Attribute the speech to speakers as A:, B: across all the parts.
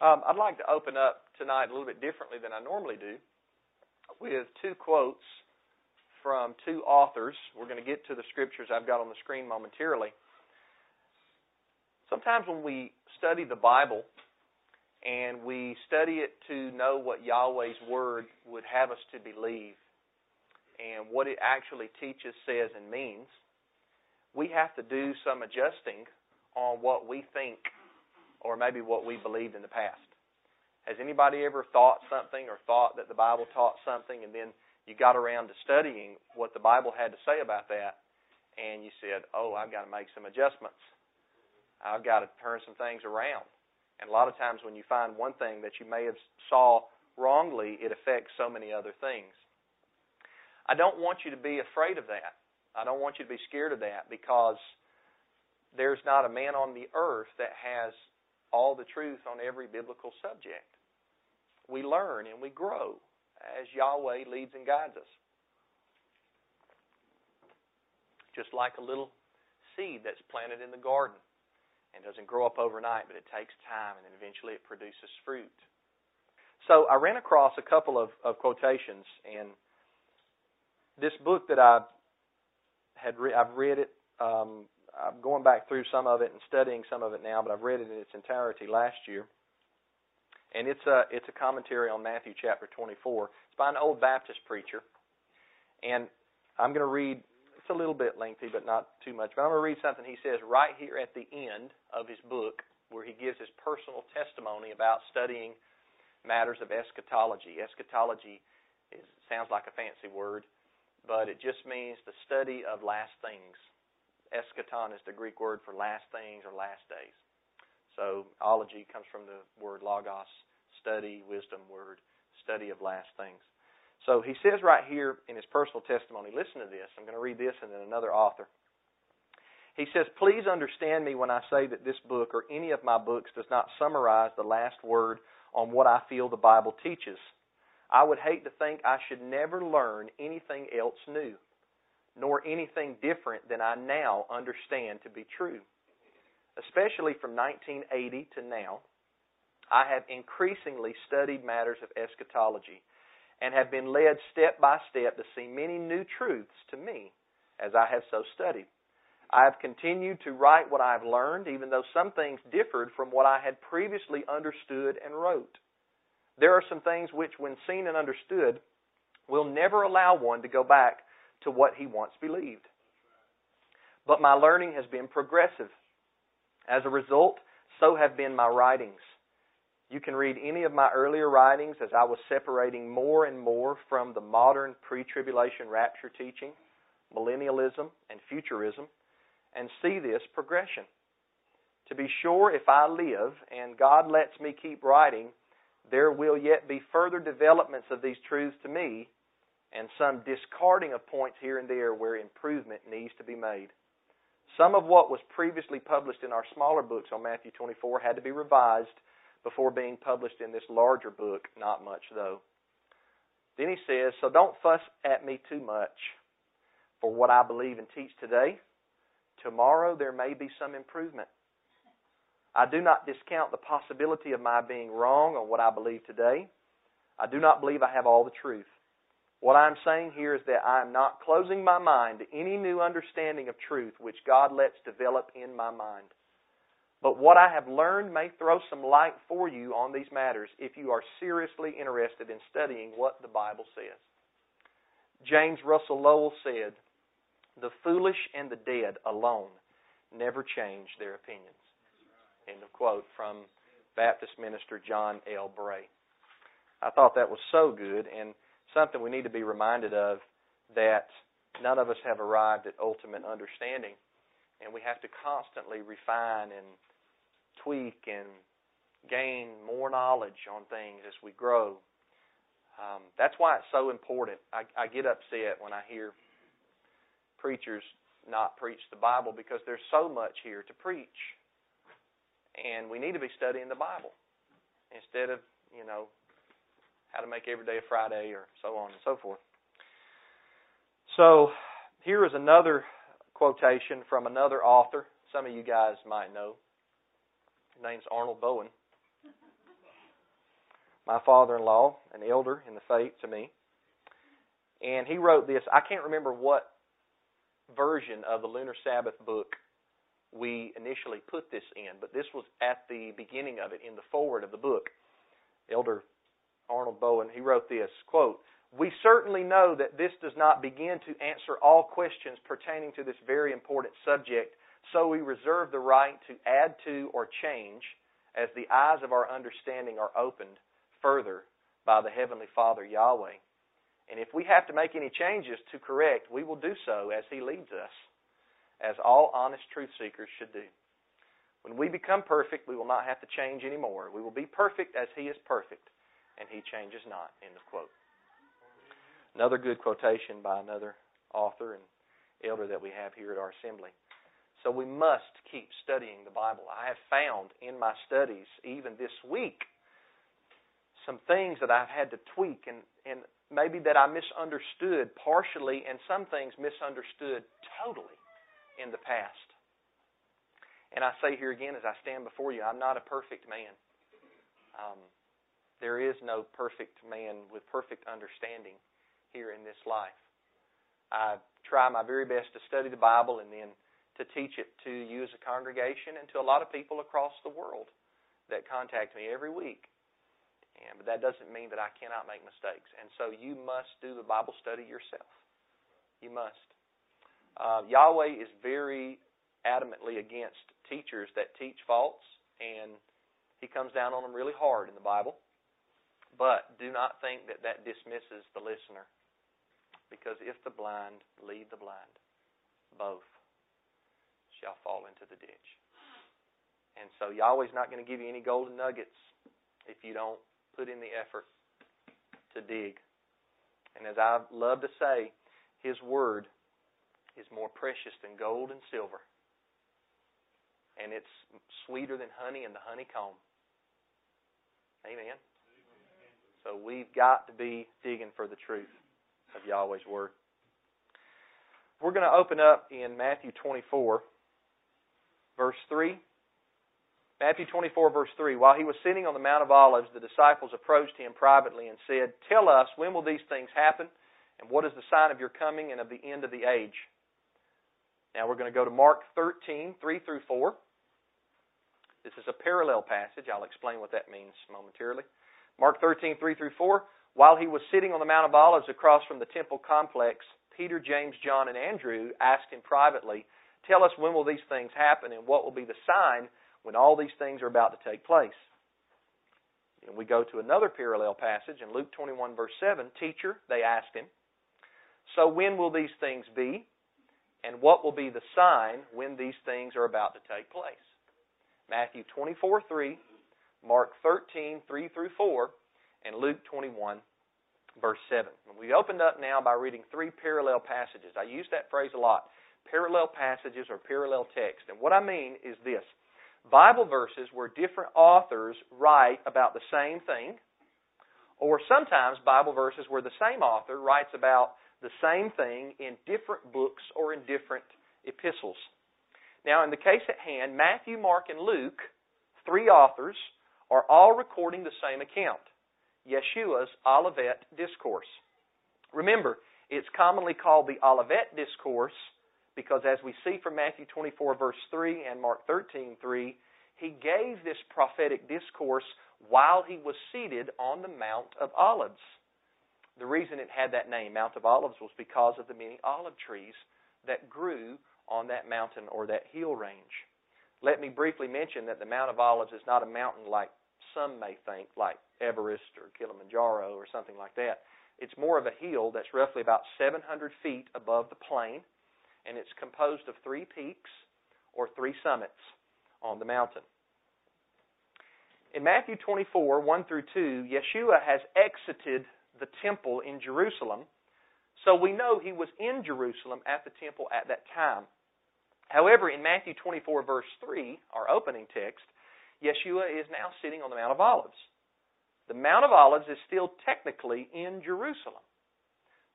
A: Um, I'd like to open up tonight a little bit differently than I normally do with two quotes from two authors. We're going to get to the scriptures I've got on the screen momentarily. Sometimes when we study the Bible and we study it to know what Yahweh's Word would have us to believe and what it actually teaches, says, and means, we have to do some adjusting on what we think or maybe what we believed in the past. Has anybody ever thought something or thought that the Bible taught something and then you got around to studying what the Bible had to say about that and you said, "Oh, I've got to make some adjustments. I've got to turn some things around." And a lot of times when you find one thing that you may have saw wrongly, it affects so many other things. I don't want you to be afraid of that. I don't want you to be scared of that because there's not a man on the earth that has all the truth on every biblical subject. We learn and we grow as Yahweh leads and guides us. Just like a little seed that's planted in the garden and doesn't grow up overnight, but it takes time and then eventually it produces fruit. So I ran across a couple of, of quotations, and this book that I had re- I've read it um, I'm going back through some of it and studying some of it now, but I've read it in its entirety last year. And it's a it's a commentary on Matthew chapter 24. It's by an old Baptist preacher, and I'm going to read. It's a little bit lengthy, but not too much. But I'm going to read something he says right here at the end of his book, where he gives his personal testimony about studying matters of eschatology. Eschatology is, sounds like a fancy word, but it just means the study of last things eschaton is the Greek word for last things or last days. So ology comes from the word logos, study, wisdom word, study of last things. So he says right here in his personal testimony, listen to this. I'm going to read this and then another author. He says, Please understand me when I say that this book or any of my books does not summarize the last word on what I feel the Bible teaches. I would hate to think I should never learn anything else new nor anything different than I now understand to be true. Especially from 1980 to now, I have increasingly studied matters of eschatology and have been led step by step to see many new truths to me as I have so studied. I have continued to write what I have learned, even though some things differed from what I had previously understood and wrote. There are some things which, when seen and understood, will never allow one to go back to what he once believed. But my learning has been progressive. As a result, so have been my writings. You can read any of my earlier writings as I was separating more and more from the modern pre tribulation rapture teaching, millennialism, and futurism, and see this progression. To be sure, if I live and God lets me keep writing, there will yet be further developments of these truths to me and some discarding of points here and there where improvement needs to be made. Some of what was previously published in our smaller books on Matthew 24 had to be revised before being published in this larger book, not much though. Then he says, So don't fuss at me too much for what I believe and teach today. Tomorrow there may be some improvement. I do not discount the possibility of my being wrong on what I believe today. I do not believe I have all the truth. What I'm saying here is that I am not closing my mind to any new understanding of truth which God lets develop in my mind. But what I have learned may throw some light for you on these matters if you are seriously interested in studying what the Bible says. James Russell Lowell said, The foolish and the dead alone never change their opinions. End of quote from Baptist minister John L. Bray. I thought that was so good, and something we need to be reminded of that none of us have arrived at ultimate understanding. And we have to constantly refine and tweak and gain more knowledge on things as we grow. Um, that's why it's so important. I, I get upset when I hear preachers not preach the Bible because there's so much here to preach. And we need to be studying the Bible instead of, you know, how to make every day a Friday, or so on and so forth. So here is another quotation from another author. Some of you guys might know. His name's Arnold Bowen. my father-in-law, an elder in the faith to me. And he wrote this. I can't remember what version of the Lunar Sabbath book we initially put this in, but this was at the beginning of it in the forward of the book. Elder Arnold Bowen, he wrote this quote, We certainly know that this does not begin to answer all questions pertaining to this very important subject, so we reserve the right to add to or change as the eyes of our understanding are opened further by the Heavenly Father Yahweh. And if we have to make any changes to correct, we will do so as He leads us, as all honest truth seekers should do. When we become perfect, we will not have to change anymore. We will be perfect as He is perfect, and He changes not. End of quote. Another good quotation by another author and elder that we have here at our assembly. So we must keep studying the Bible. I have found in my studies, even this week, some things that I've had to tweak and, and maybe that I misunderstood partially and some things misunderstood totally in the past. And I say here again as I stand before you, I'm not a perfect man. Um, there is no perfect man with perfect understanding here in this life. I try my very best to study the Bible and then to teach it to you as a congregation and to a lot of people across the world that contact me every week. And, but that doesn't mean that I cannot make mistakes. And so you must do the Bible study yourself. You must. Uh, Yahweh is very adamantly against teachers that teach false, and he comes down on them really hard in the Bible. But do not think that that dismisses the listener. Because if the blind lead the blind, both shall fall into the ditch. And so Yahweh's not going to give you any golden nuggets if you don't put in the effort to dig. And as I love to say, His Word is more precious than gold and silver. And it's sweeter than honey in the honeycomb. Amen. So we've got to be digging for the truth of Yahweh's Word. We're going to open up in Matthew 24, verse 3. Matthew 24, verse 3. While he was sitting on the Mount of Olives, the disciples approached him privately and said, Tell us, when will these things happen? And what is the sign of your coming and of the end of the age? Now we're going to go to Mark 13, 3 through 4. This is a parallel passage. I'll explain what that means momentarily. Mark 13, 3 through 4. While he was sitting on the Mount of Olives across from the temple complex, Peter, James, John, and Andrew asked him privately, Tell us when will these things happen and what will be the sign when all these things are about to take place. And we go to another parallel passage in Luke 21, verse 7. Teacher, they asked him, So when will these things be? And what will be the sign when these things are about to take place? Matthew 24, 3, Mark 13, 3 through 4, and Luke 21, verse 7. we opened up now by reading three parallel passages. I use that phrase a lot. Parallel passages or parallel text. And what I mean is this Bible verses where different authors write about the same thing, or sometimes Bible verses where the same author writes about the same thing in different books or in different epistles. Now, in the case at hand, Matthew, Mark, and Luke, three authors, are all recording the same account Yeshua's Olivet Discourse. Remember, it's commonly called the Olivet Discourse because as we see from Matthew 24, verse 3 and Mark 13, 3, he gave this prophetic discourse while he was seated on the Mount of Olives. The reason it had that name, Mount of Olives, was because of the many olive trees that grew on that mountain or that hill range. Let me briefly mention that the Mount of Olives is not a mountain like some may think, like Everest or Kilimanjaro or something like that. It's more of a hill that's roughly about 700 feet above the plain and it's composed of three peaks or three summits on the mountain. In Matthew 24, 1 through 2, Yeshua has exited the temple in Jerusalem, so we know he was in Jerusalem at the temple at that time. However, in Matthew 24, verse 3, our opening text, Yeshua is now sitting on the Mount of Olives. The Mount of Olives is still technically in Jerusalem,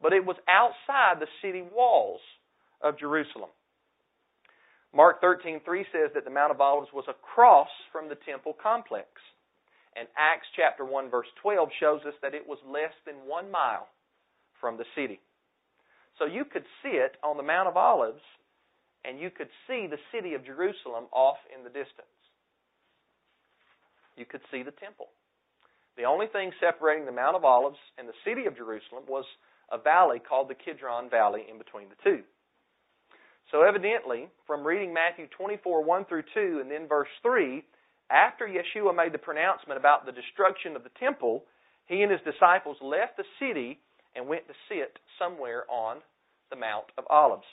A: but it was outside the city walls of Jerusalem. Mark 13:3 says that the Mount of Olives was across from the temple complex. And Acts chapter 1 verse 12 shows us that it was less than one mile from the city. So you could sit on the Mount of Olives and you could see the city of Jerusalem off in the distance. You could see the temple. The only thing separating the Mount of Olives and the city of Jerusalem was a valley called the Kidron Valley in between the two. So evidently, from reading Matthew 24, 1 through 2, and then verse 3, after Yeshua made the pronouncement about the destruction of the temple, he and his disciples left the city and went to sit somewhere on the Mount of Olives.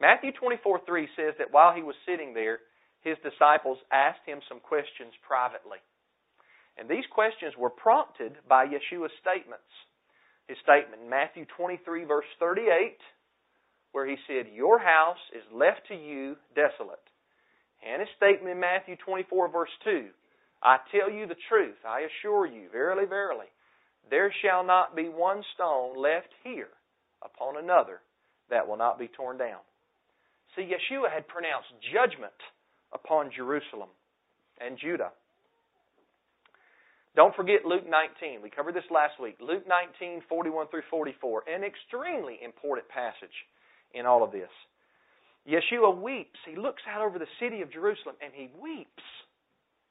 A: Matthew 24, 3 says that while he was sitting there, his disciples asked him some questions privately. And these questions were prompted by Yeshua's statements. His statement in Matthew 23, verse 38, where he said, Your house is left to you desolate. And his statement in Matthew 24, verse 2, I tell you the truth, I assure you, verily, verily, there shall not be one stone left here upon another that will not be torn down. See, Yeshua had pronounced judgment upon Jerusalem and Judah. Don't forget Luke 19. We covered this last week. Luke 19, 41 through 44. An extremely important passage in all of this. Yeshua weeps. He looks out over the city of Jerusalem and he weeps.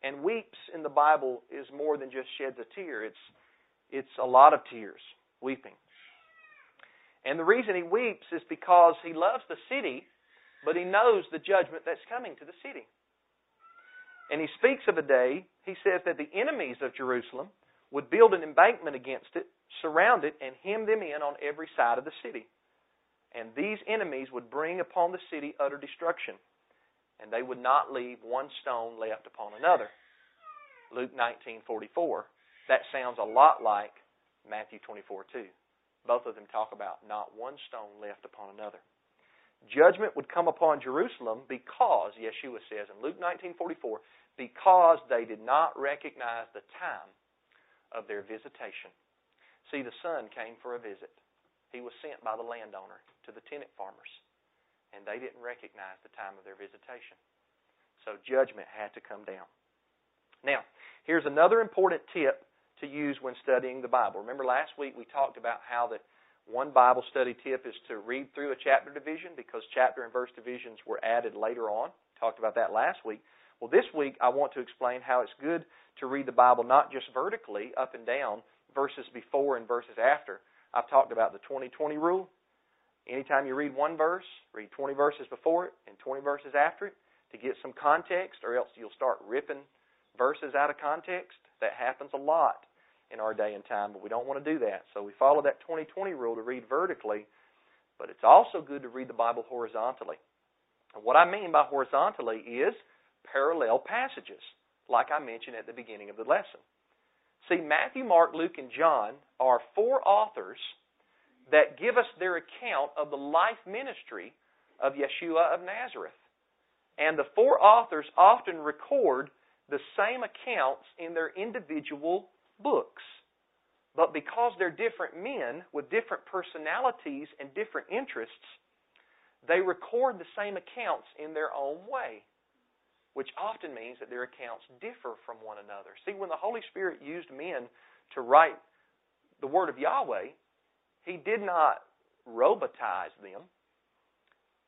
A: And weeps in the Bible is more than just sheds a tear. It's, it's a lot of tears, weeping. And the reason he weeps is because he loves the city, but he knows the judgment that's coming to the city. And he speaks of a day, he says that the enemies of Jerusalem would build an embankment against it, surround it, and hem them in on every side of the city. And these enemies would bring upon the city utter destruction, and they would not leave one stone left upon another. Luke 19:44. That sounds a lot like Matthew 24:2. Both of them talk about not one stone left upon another. Judgment would come upon Jerusalem because, Yeshua says in Luke 19:44, because they did not recognize the time of their visitation. See, the son came for a visit. He was sent by the landowner to the tenant farmers, and they didn't recognize the time of their visitation. So judgment had to come down. Now, here's another important tip to use when studying the Bible. Remember last week we talked about how that one Bible study tip is to read through a chapter division because chapter and verse divisions were added later on. Talked about that last week. Well, this week I want to explain how it's good to read the Bible not just vertically, up and down, verses before and verses after. I've talked about the 20-20 rule. Anytime you read one verse, read 20 verses before it and 20 verses after it to get some context, or else you'll start ripping verses out of context. That happens a lot in our day and time, but we don't want to do that. So we follow that 20-20 rule to read vertically, but it's also good to read the Bible horizontally. And what I mean by horizontally is parallel passages, like I mentioned at the beginning of the lesson. See, Matthew, Mark, Luke, and John are four authors that give us their account of the life ministry of Yeshua of Nazareth. And the four authors often record the same accounts in their individual books. But because they're different men with different personalities and different interests, they record the same accounts in their own way, which often means that their accounts differ from one another. See, when the Holy Spirit used men to write the Word of Yahweh, He did not robotize them.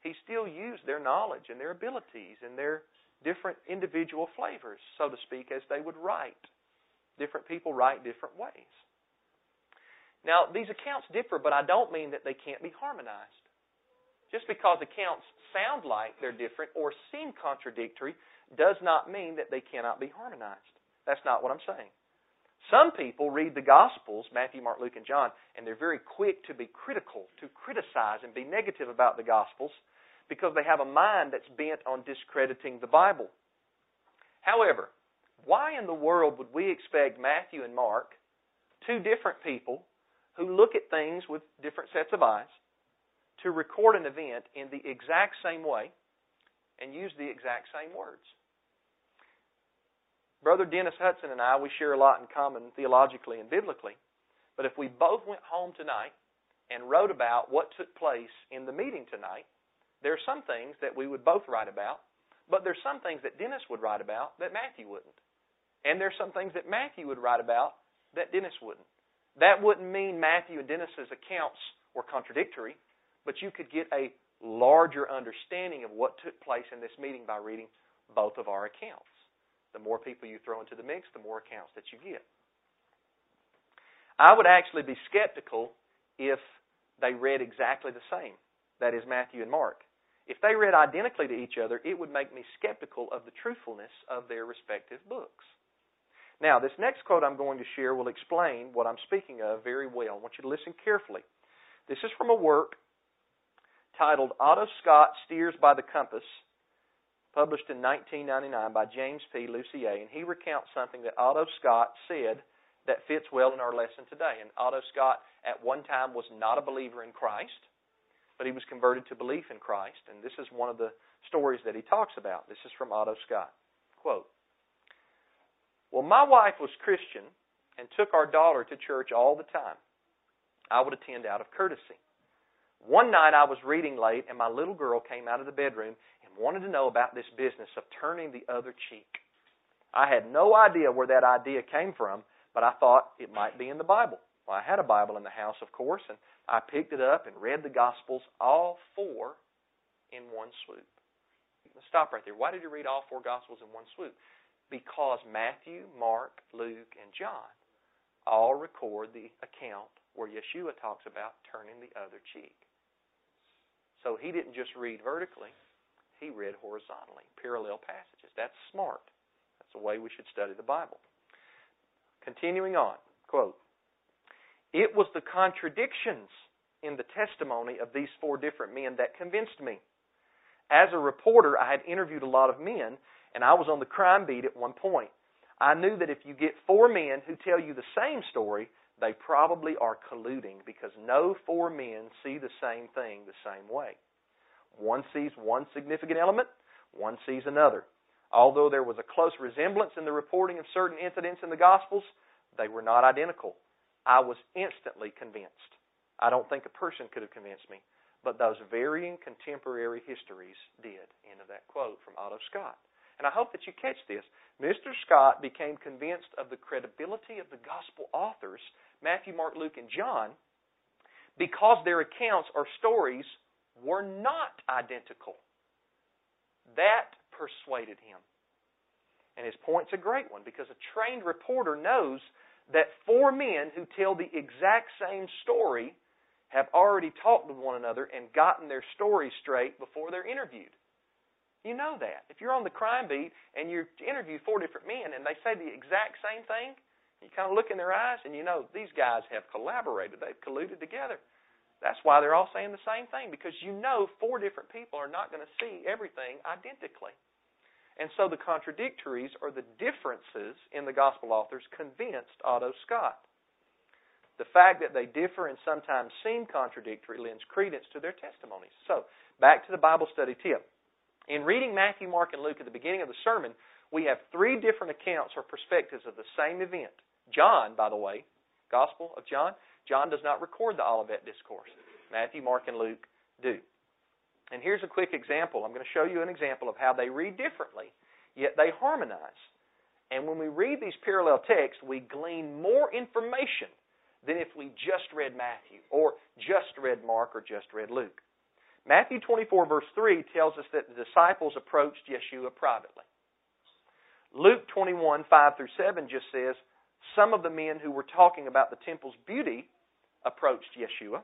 A: He still used their knowledge and their abilities and their different individual flavors, so to speak, as they would write. Different people write different ways. Now, these accounts differ, but I don't mean that they can't be harmonized. Just because accounts sound like they're different or seem contradictory does not mean that they cannot be harmonized. That's not what I'm saying. Some people read the Gospels, Matthew, Mark, Luke, and John, and they're very quick to be critical, to criticize and be negative about the Gospels because they have a mind that's bent on discrediting the Bible. However, why in the world would we expect Matthew and Mark, two different people who look at things with different sets of eyes, to record an event in the exact same way and use the exact same words? Brother Dennis Hudson and I, we share a lot in common theologically and biblically. But if we both went home tonight and wrote about what took place in the meeting tonight, there are some things that we would both write about, but there's some things that Dennis would write about that Matthew wouldn't. And there's some things that Matthew would write about that Dennis wouldn't. That wouldn't mean Matthew and Dennis's accounts were contradictory, but you could get a larger understanding of what took place in this meeting by reading both of our accounts. The more people you throw into the mix, the more accounts that you get. I would actually be skeptical if they read exactly the same. That is Matthew and Mark. If they read identically to each other, it would make me skeptical of the truthfulness of their respective books. Now, this next quote I'm going to share will explain what I'm speaking of very well. I want you to listen carefully. This is from a work titled Otto Scott Steers by the Compass, published in 1999 by James P. Lucier, and he recounts something that Otto Scott said that fits well in our lesson today. And Otto Scott, at one time, was not a believer in Christ, but he was converted to belief in Christ, and this is one of the stories that he talks about. This is from Otto Scott. Quote, well, my wife was Christian and took our daughter to church all the time. I would attend out of courtesy. One night I was reading late, and my little girl came out of the bedroom and wanted to know about this business of turning the other cheek. I had no idea where that idea came from, but I thought it might be in the Bible. Well, I had a Bible in the house, of course, and I picked it up and read the Gospels, all four in one swoop. Let's stop right there. Why did you read all four Gospels in one swoop? Because Matthew, Mark, Luke, and John all record the account where Yeshua talks about turning the other cheek. So he didn't just read vertically, he read horizontally, parallel passages. That's smart. That's the way we should study the Bible. Continuing on, quote, It was the contradictions in the testimony of these four different men that convinced me. As a reporter, I had interviewed a lot of men, and I was on the crime beat at one point. I knew that if you get four men who tell you the same story, they probably are colluding because no four men see the same thing the same way. One sees one significant element, one sees another. Although there was a close resemblance in the reporting of certain incidents in the Gospels, they were not identical. I was instantly convinced. I don't think a person could have convinced me, but those varying contemporary histories did. End of that quote from Otto Scott. And I hope that you catch this. Mr. Scott became convinced of the credibility of the gospel authors, Matthew, Mark, Luke, and John, because their accounts or stories were not identical. That persuaded him. And his point's a great one because a trained reporter knows that four men who tell the exact same story have already talked with one another and gotten their stories straight before they're interviewed. You know that. If you're on the crime beat and you interview four different men and they say the exact same thing, you kind of look in their eyes and you know these guys have collaborated. They've colluded together. That's why they're all saying the same thing because you know four different people are not going to see everything identically. And so the contradictories or the differences in the gospel authors convinced Otto Scott. The fact that they differ and sometimes seem contradictory lends credence to their testimonies. So, back to the Bible study tip. In reading Matthew, Mark, and Luke at the beginning of the sermon, we have three different accounts or perspectives of the same event. John, by the way, Gospel of John, John does not record the Olivet Discourse. Matthew, Mark, and Luke do. And here's a quick example. I'm going to show you an example of how they read differently, yet they harmonize. And when we read these parallel texts, we glean more information than if we just read Matthew, or just read Mark, or just read Luke. Matthew 24, verse 3 tells us that the disciples approached Yeshua privately. Luke 21, 5 through 7 just says, some of the men who were talking about the temple's beauty approached Yeshua.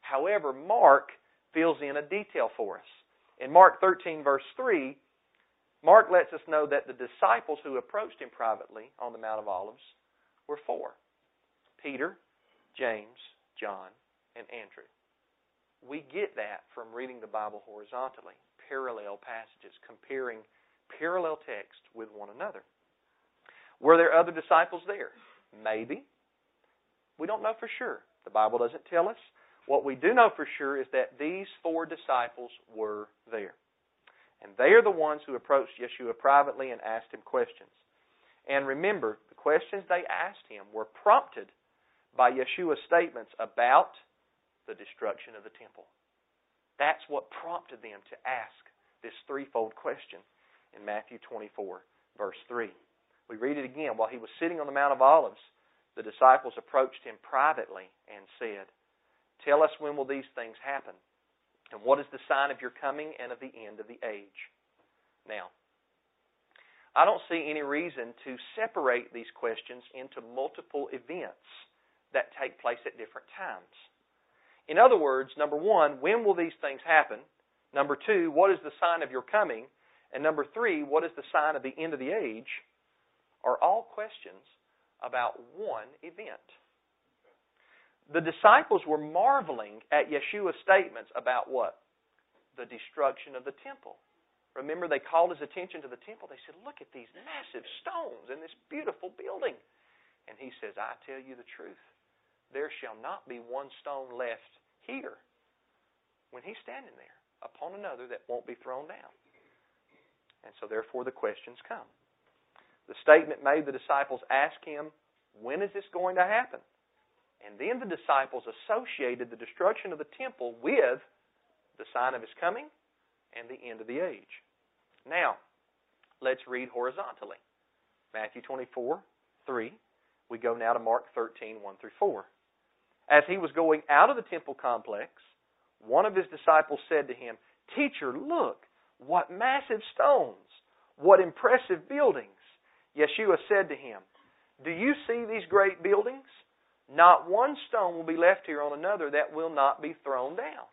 A: However, Mark fills in a detail for us. In Mark 13, verse 3, Mark lets us know that the disciples who approached him privately on the Mount of Olives were four Peter, James, John, and Andrew. We get that from reading the Bible horizontally, parallel passages, comparing parallel text with one another. Were there other disciples there? Maybe. We don't know for sure. The Bible doesn't tell us. What we do know for sure is that these four disciples were there. And they are the ones who approached Yeshua privately and asked him questions. And remember, the questions they asked him were prompted by Yeshua's statements about the destruction of the temple. That's what prompted them to ask this threefold question in Matthew 24, verse 3. We read it again. While he was sitting on the Mount of Olives, the disciples approached him privately and said, Tell us when will these things happen? And what is the sign of your coming and of the end of the age? Now, I don't see any reason to separate these questions into multiple events that take place at different times. In other words, number one, when will these things happen? Number two, what is the sign of your coming? And number three, what is the sign of the end of the age? Are all questions about one event. The disciples were marveling at Yeshua's statements about what? The destruction of the temple. Remember, they called his attention to the temple. They said, Look at these massive stones in this beautiful building. And he says, I tell you the truth. There shall not be one stone left here when he's standing there upon another that won't be thrown down. And so, therefore, the questions come. The statement made the disciples ask him, When is this going to happen? And then the disciples associated the destruction of the temple with the sign of his coming and the end of the age. Now, let's read horizontally. Matthew 24, 3. We go now to Mark 13, 1 through 4. As he was going out of the temple complex, one of his disciples said to him, Teacher, look, what massive stones, what impressive buildings. Yeshua said to him, Do you see these great buildings? Not one stone will be left here on another that will not be thrown down.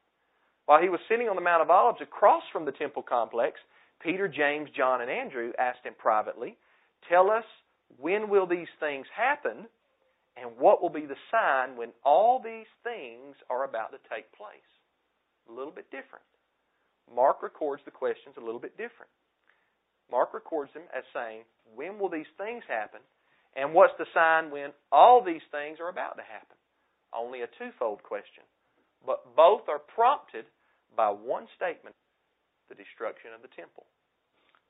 A: While he was sitting on the Mount of Olives across from the temple complex, Peter, James, John, and Andrew asked him privately, Tell us, when will these things happen? And what will be the sign when all these things are about to take place? A little bit different. Mark records the questions a little bit different. Mark records them as saying, When will these things happen? And what's the sign when all these things are about to happen? Only a twofold question. But both are prompted by one statement the destruction of the temple.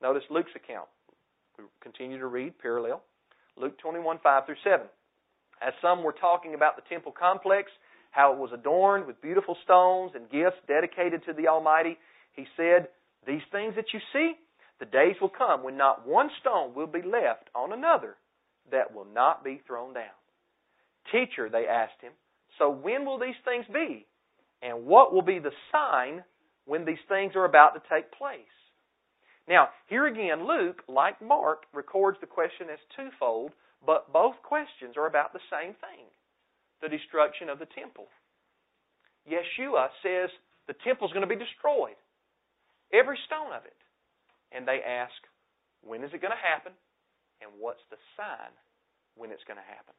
A: Notice Luke's account. We continue to read parallel. Luke 21, 5 through 7. As some were talking about the temple complex, how it was adorned with beautiful stones and gifts dedicated to the Almighty, he said, These things that you see, the days will come when not one stone will be left on another that will not be thrown down. Teacher, they asked him, so when will these things be? And what will be the sign when these things are about to take place? Now, here again, Luke, like Mark, records the question as twofold, but both questions are about the same thing the destruction of the temple. Yeshua says the temple is going to be destroyed, every stone of it. And they ask, when is it going to happen? And what's the sign when it's going to happen?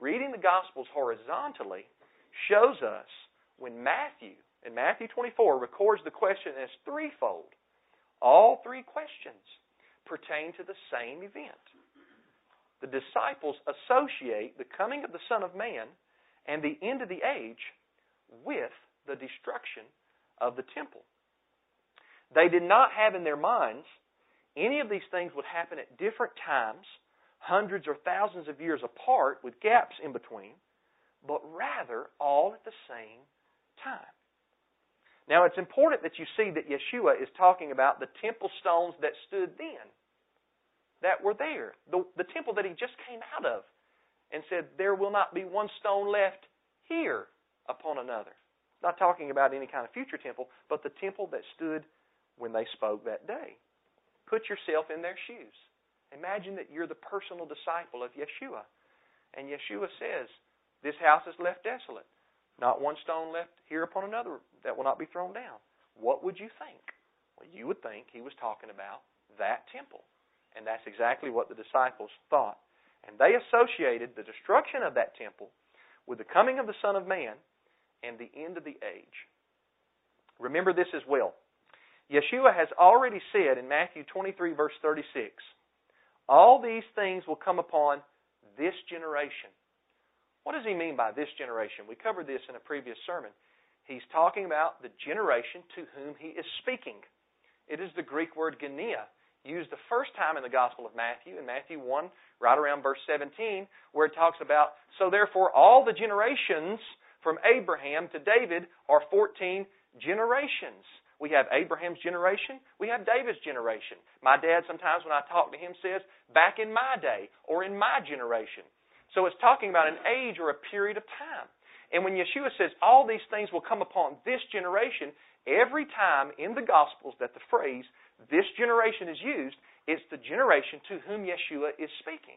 A: Reading the Gospels horizontally shows us when Matthew, in Matthew 24, records the question as threefold. All three questions pertain to the same event. The disciples associate the coming of the Son of Man and the end of the age with the destruction of the temple. They did not have in their minds any of these things would happen at different times, hundreds or thousands of years apart with gaps in between, but rather all at the same time. Now, it's important that you see that Yeshua is talking about the temple stones that stood then, that were there, the, the temple that he just came out of, and said, There will not be one stone left here upon another. Not talking about any kind of future temple, but the temple that stood when they spoke that day. Put yourself in their shoes. Imagine that you're the personal disciple of Yeshua. And Yeshua says, This house is left desolate. Not one stone left here upon another that will not be thrown down. What would you think? Well, you would think he was talking about that temple. And that's exactly what the disciples thought. And they associated the destruction of that temple with the coming of the Son of Man and the end of the age. Remember this as well. Yeshua has already said in Matthew 23, verse 36, all these things will come upon this generation. What does he mean by this generation? We covered this in a previous sermon. He's talking about the generation to whom he is speaking. It is the Greek word genea, used the first time in the Gospel of Matthew, in Matthew 1, right around verse 17, where it talks about, So therefore, all the generations from Abraham to David are 14 generations. We have Abraham's generation. We have David's generation. My dad, sometimes when I talk to him, says, back in my day or in my generation. So it's talking about an age or a period of time. And when Yeshua says all these things will come upon this generation, every time in the Gospels that the phrase this generation is used, it's the generation to whom Yeshua is speaking.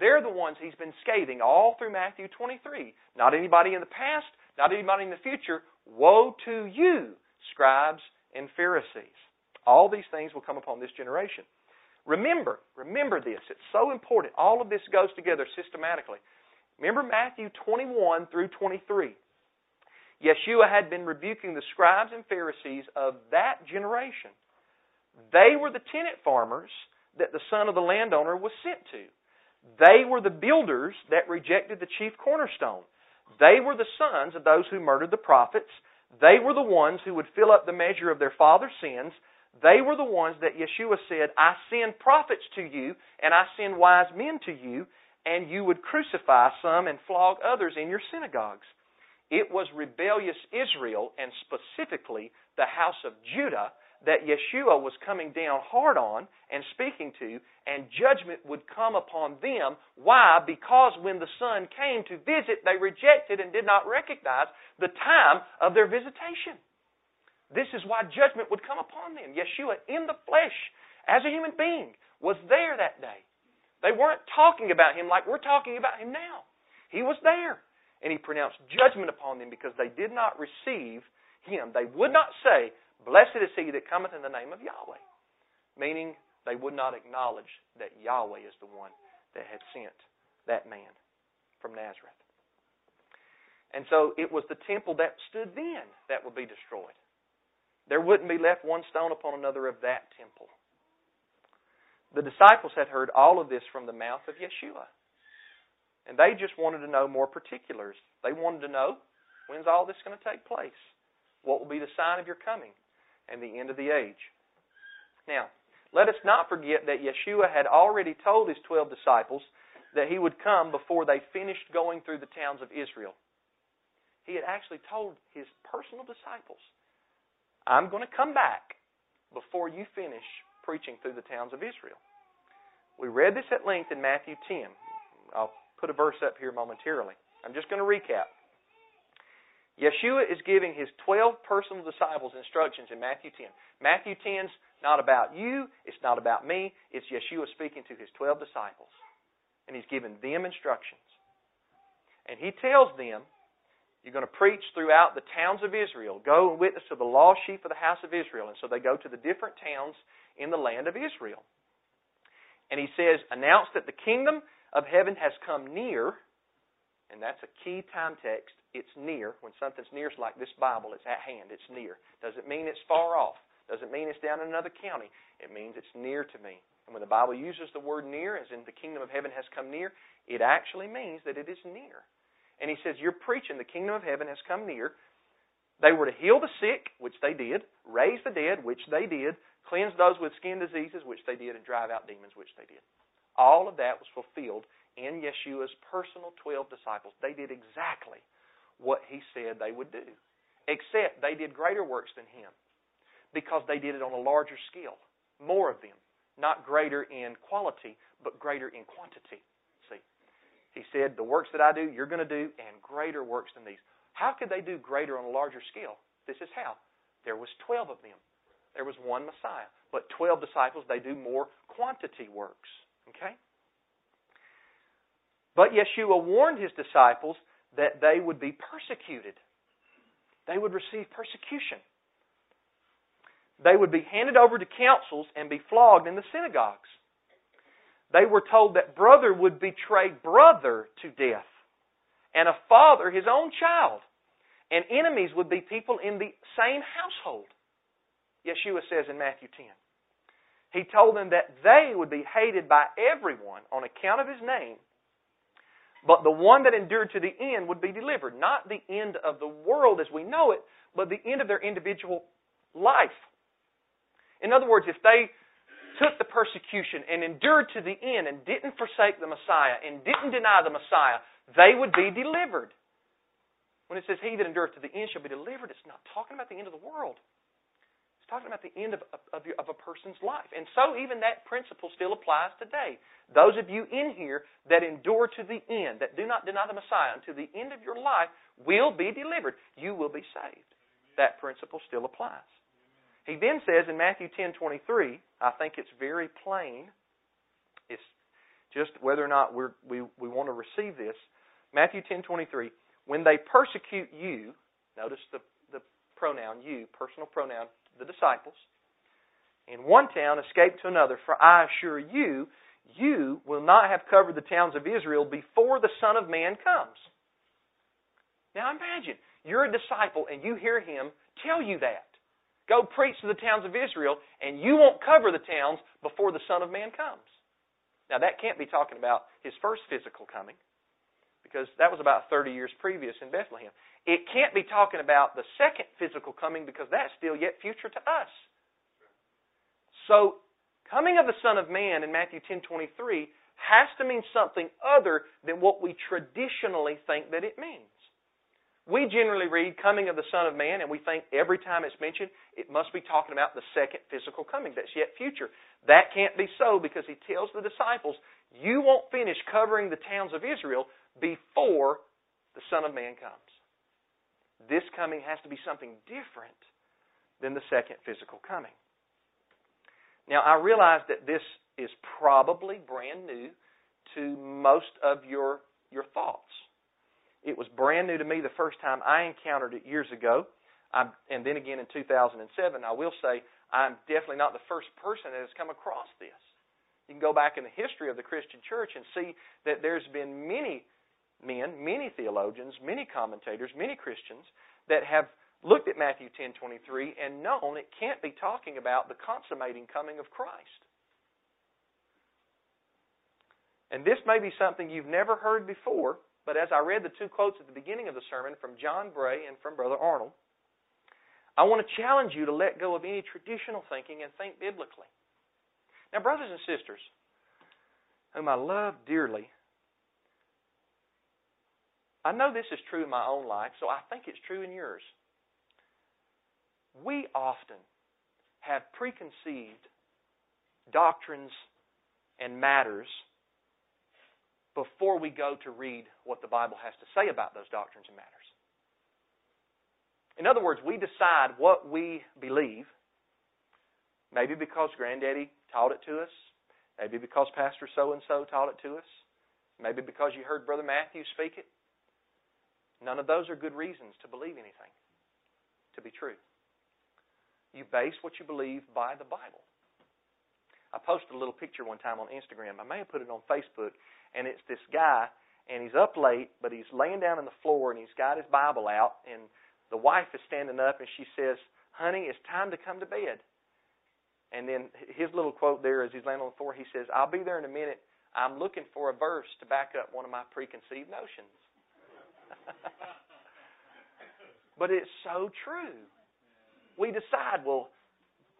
A: They're the ones he's been scathing all through Matthew 23. Not anybody in the past, not anybody in the future. Woe to you, scribes and Pharisees. All these things will come upon this generation. Remember, remember this. It's so important. All of this goes together systematically. Remember Matthew 21 through 23. Yeshua had been rebuking the scribes and Pharisees of that generation. They were the tenant farmers that the son of the landowner was sent to. They were the builders that rejected the chief cornerstone. They were the sons of those who murdered the prophets. They were the ones who would fill up the measure of their father's sins. They were the ones that Yeshua said, I send prophets to you, and I send wise men to you, and you would crucify some and flog others in your synagogues. It was rebellious Israel, and specifically the house of Judah, that Yeshua was coming down hard on and speaking to, and judgment would come upon them. Why? Because when the Son came to visit, they rejected and did not recognize the time of their visitation. This is why judgment would come upon them. Yeshua, in the flesh, as a human being, was there that day. They weren't talking about him like we're talking about him now. He was there. And he pronounced judgment upon them because they did not receive him. They would not say, Blessed is he that cometh in the name of Yahweh. Meaning they would not acknowledge that Yahweh is the one that had sent that man from Nazareth. And so it was the temple that stood then that would be destroyed. There wouldn't be left one stone upon another of that temple. The disciples had heard all of this from the mouth of Yeshua. And they just wanted to know more particulars. They wanted to know when's all this going to take place? What will be the sign of your coming? And the end of the age. Now, let us not forget that Yeshua had already told his twelve disciples that he would come before they finished going through the towns of Israel. He had actually told his personal disciples, I'm going to come back before you finish preaching through the towns of Israel. We read this at length in Matthew 10. I'll put a verse up here momentarily. I'm just going to recap. Yeshua is giving his 12 personal disciples instructions in Matthew 10. Matthew 10's not about you, it's not about me, it's Yeshua speaking to his 12 disciples. And he's giving them instructions. And he tells them, You're going to preach throughout the towns of Israel. Go and witness to the lost sheep of the house of Israel. And so they go to the different towns in the land of Israel. And he says, Announce that the kingdom of heaven has come near. And that's a key time text it's near. When something's near, it's like this Bible. It's at hand. It's near. Doesn't mean it's far off. Doesn't mean it's down in another county. It means it's near to me. And when the Bible uses the word near, as in the kingdom of heaven has come near, it actually means that it is near. And he says, You're preaching the kingdom of heaven has come near. They were to heal the sick, which they did, raise the dead, which they did, cleanse those with skin diseases, which they did, and drive out demons, which they did. All of that was fulfilled in Yeshua's personal 12 disciples. They did exactly what he said they would do. Except they did greater works than him because they did it on a larger scale, more of them. Not greater in quality, but greater in quantity. See, he said, The works that I do, you're going to do, and greater works than these. How could they do greater on a larger scale? This is how. There was 12 of them. There was one Messiah. But 12 disciples, they do more quantity works. Okay? But Yeshua warned his disciples that they would be persecuted. They would receive persecution. They would be handed over to councils and be flogged in the synagogues. They were told that brother would betray brother to death, and a father his own child, and enemies would be people in the same household. Yeshua says in Matthew 10. He told them that they would be hated by everyone on account of his name, but the one that endured to the end would be delivered. Not the end of the world as we know it, but the end of their individual life. In other words, if they took the persecution and endured to the end and didn't forsake the Messiah and didn't deny the Messiah, they would be delivered. When it says, He that endureth to the end shall be delivered, it's not talking about the end of the world. Talking about the end of, of, of a person's life. And so even that principle still applies today. Those of you in here that endure to the end, that do not deny the Messiah until the end of your life, will be delivered. You will be saved. That principle still applies. He then says in Matthew 10:23, I think it's very plain. It's just whether or not we we want to receive this. Matthew 10:23, when they persecute you, notice the the pronoun you, personal pronoun the disciples, in one town escape to another, for I assure you, you will not have covered the towns of Israel before the Son of Man comes. Now imagine, you're a disciple and you hear him tell you that. Go preach to the towns of Israel, and you won't cover the towns before the Son of Man comes. Now, that can't be talking about his first physical coming, because that was about 30 years previous in Bethlehem. It can't be talking about the second physical coming because that's still yet future to us. So, coming of the Son of Man in Matthew 10:23 has to mean something other than what we traditionally think that it means. We generally read coming of the Son of Man and we think every time it's mentioned it must be talking about the second physical coming that's yet future. That can't be so because he tells the disciples, you won't finish covering the towns of Israel before the Son of Man comes. This coming has to be something different than the second physical coming. Now, I realize that this is probably brand new to most of your, your thoughts. It was brand new to me the first time I encountered it years ago, I, and then again in 2007. I will say I'm definitely not the first person that has come across this. You can go back in the history of the Christian church and see that there's been many men, many theologians, many commentators, many Christians that have looked at Matthew 10:23 and known it can't be talking about the consummating coming of Christ. And this may be something you've never heard before, but as I read the two quotes at the beginning of the sermon from John Bray and from Brother Arnold, I want to challenge you to let go of any traditional thinking and think biblically. Now, brothers and sisters, whom I love dearly, I know this is true in my own life, so I think it's true in yours. We often have preconceived doctrines and matters before we go to read what the Bible has to say about those doctrines and matters. In other words, we decide what we believe, maybe because granddaddy taught it to us, maybe because Pastor so and so taught it to us, maybe because you heard Brother Matthew speak it, None of those are good reasons to believe anything to be true. You base what you believe by the Bible. I posted a little picture one time on Instagram. I may have put it on Facebook, and it's this guy, and he's up late, but he's laying down on the floor, and he's got his Bible out, and the wife is standing up, and she says, "Honey, it's time to come to bed." And then his little quote there, as he's laying on the floor, he says, "I'll be there in a minute. I'm looking for a verse to back up one of my preconceived notions." but it's so true. We decide, well,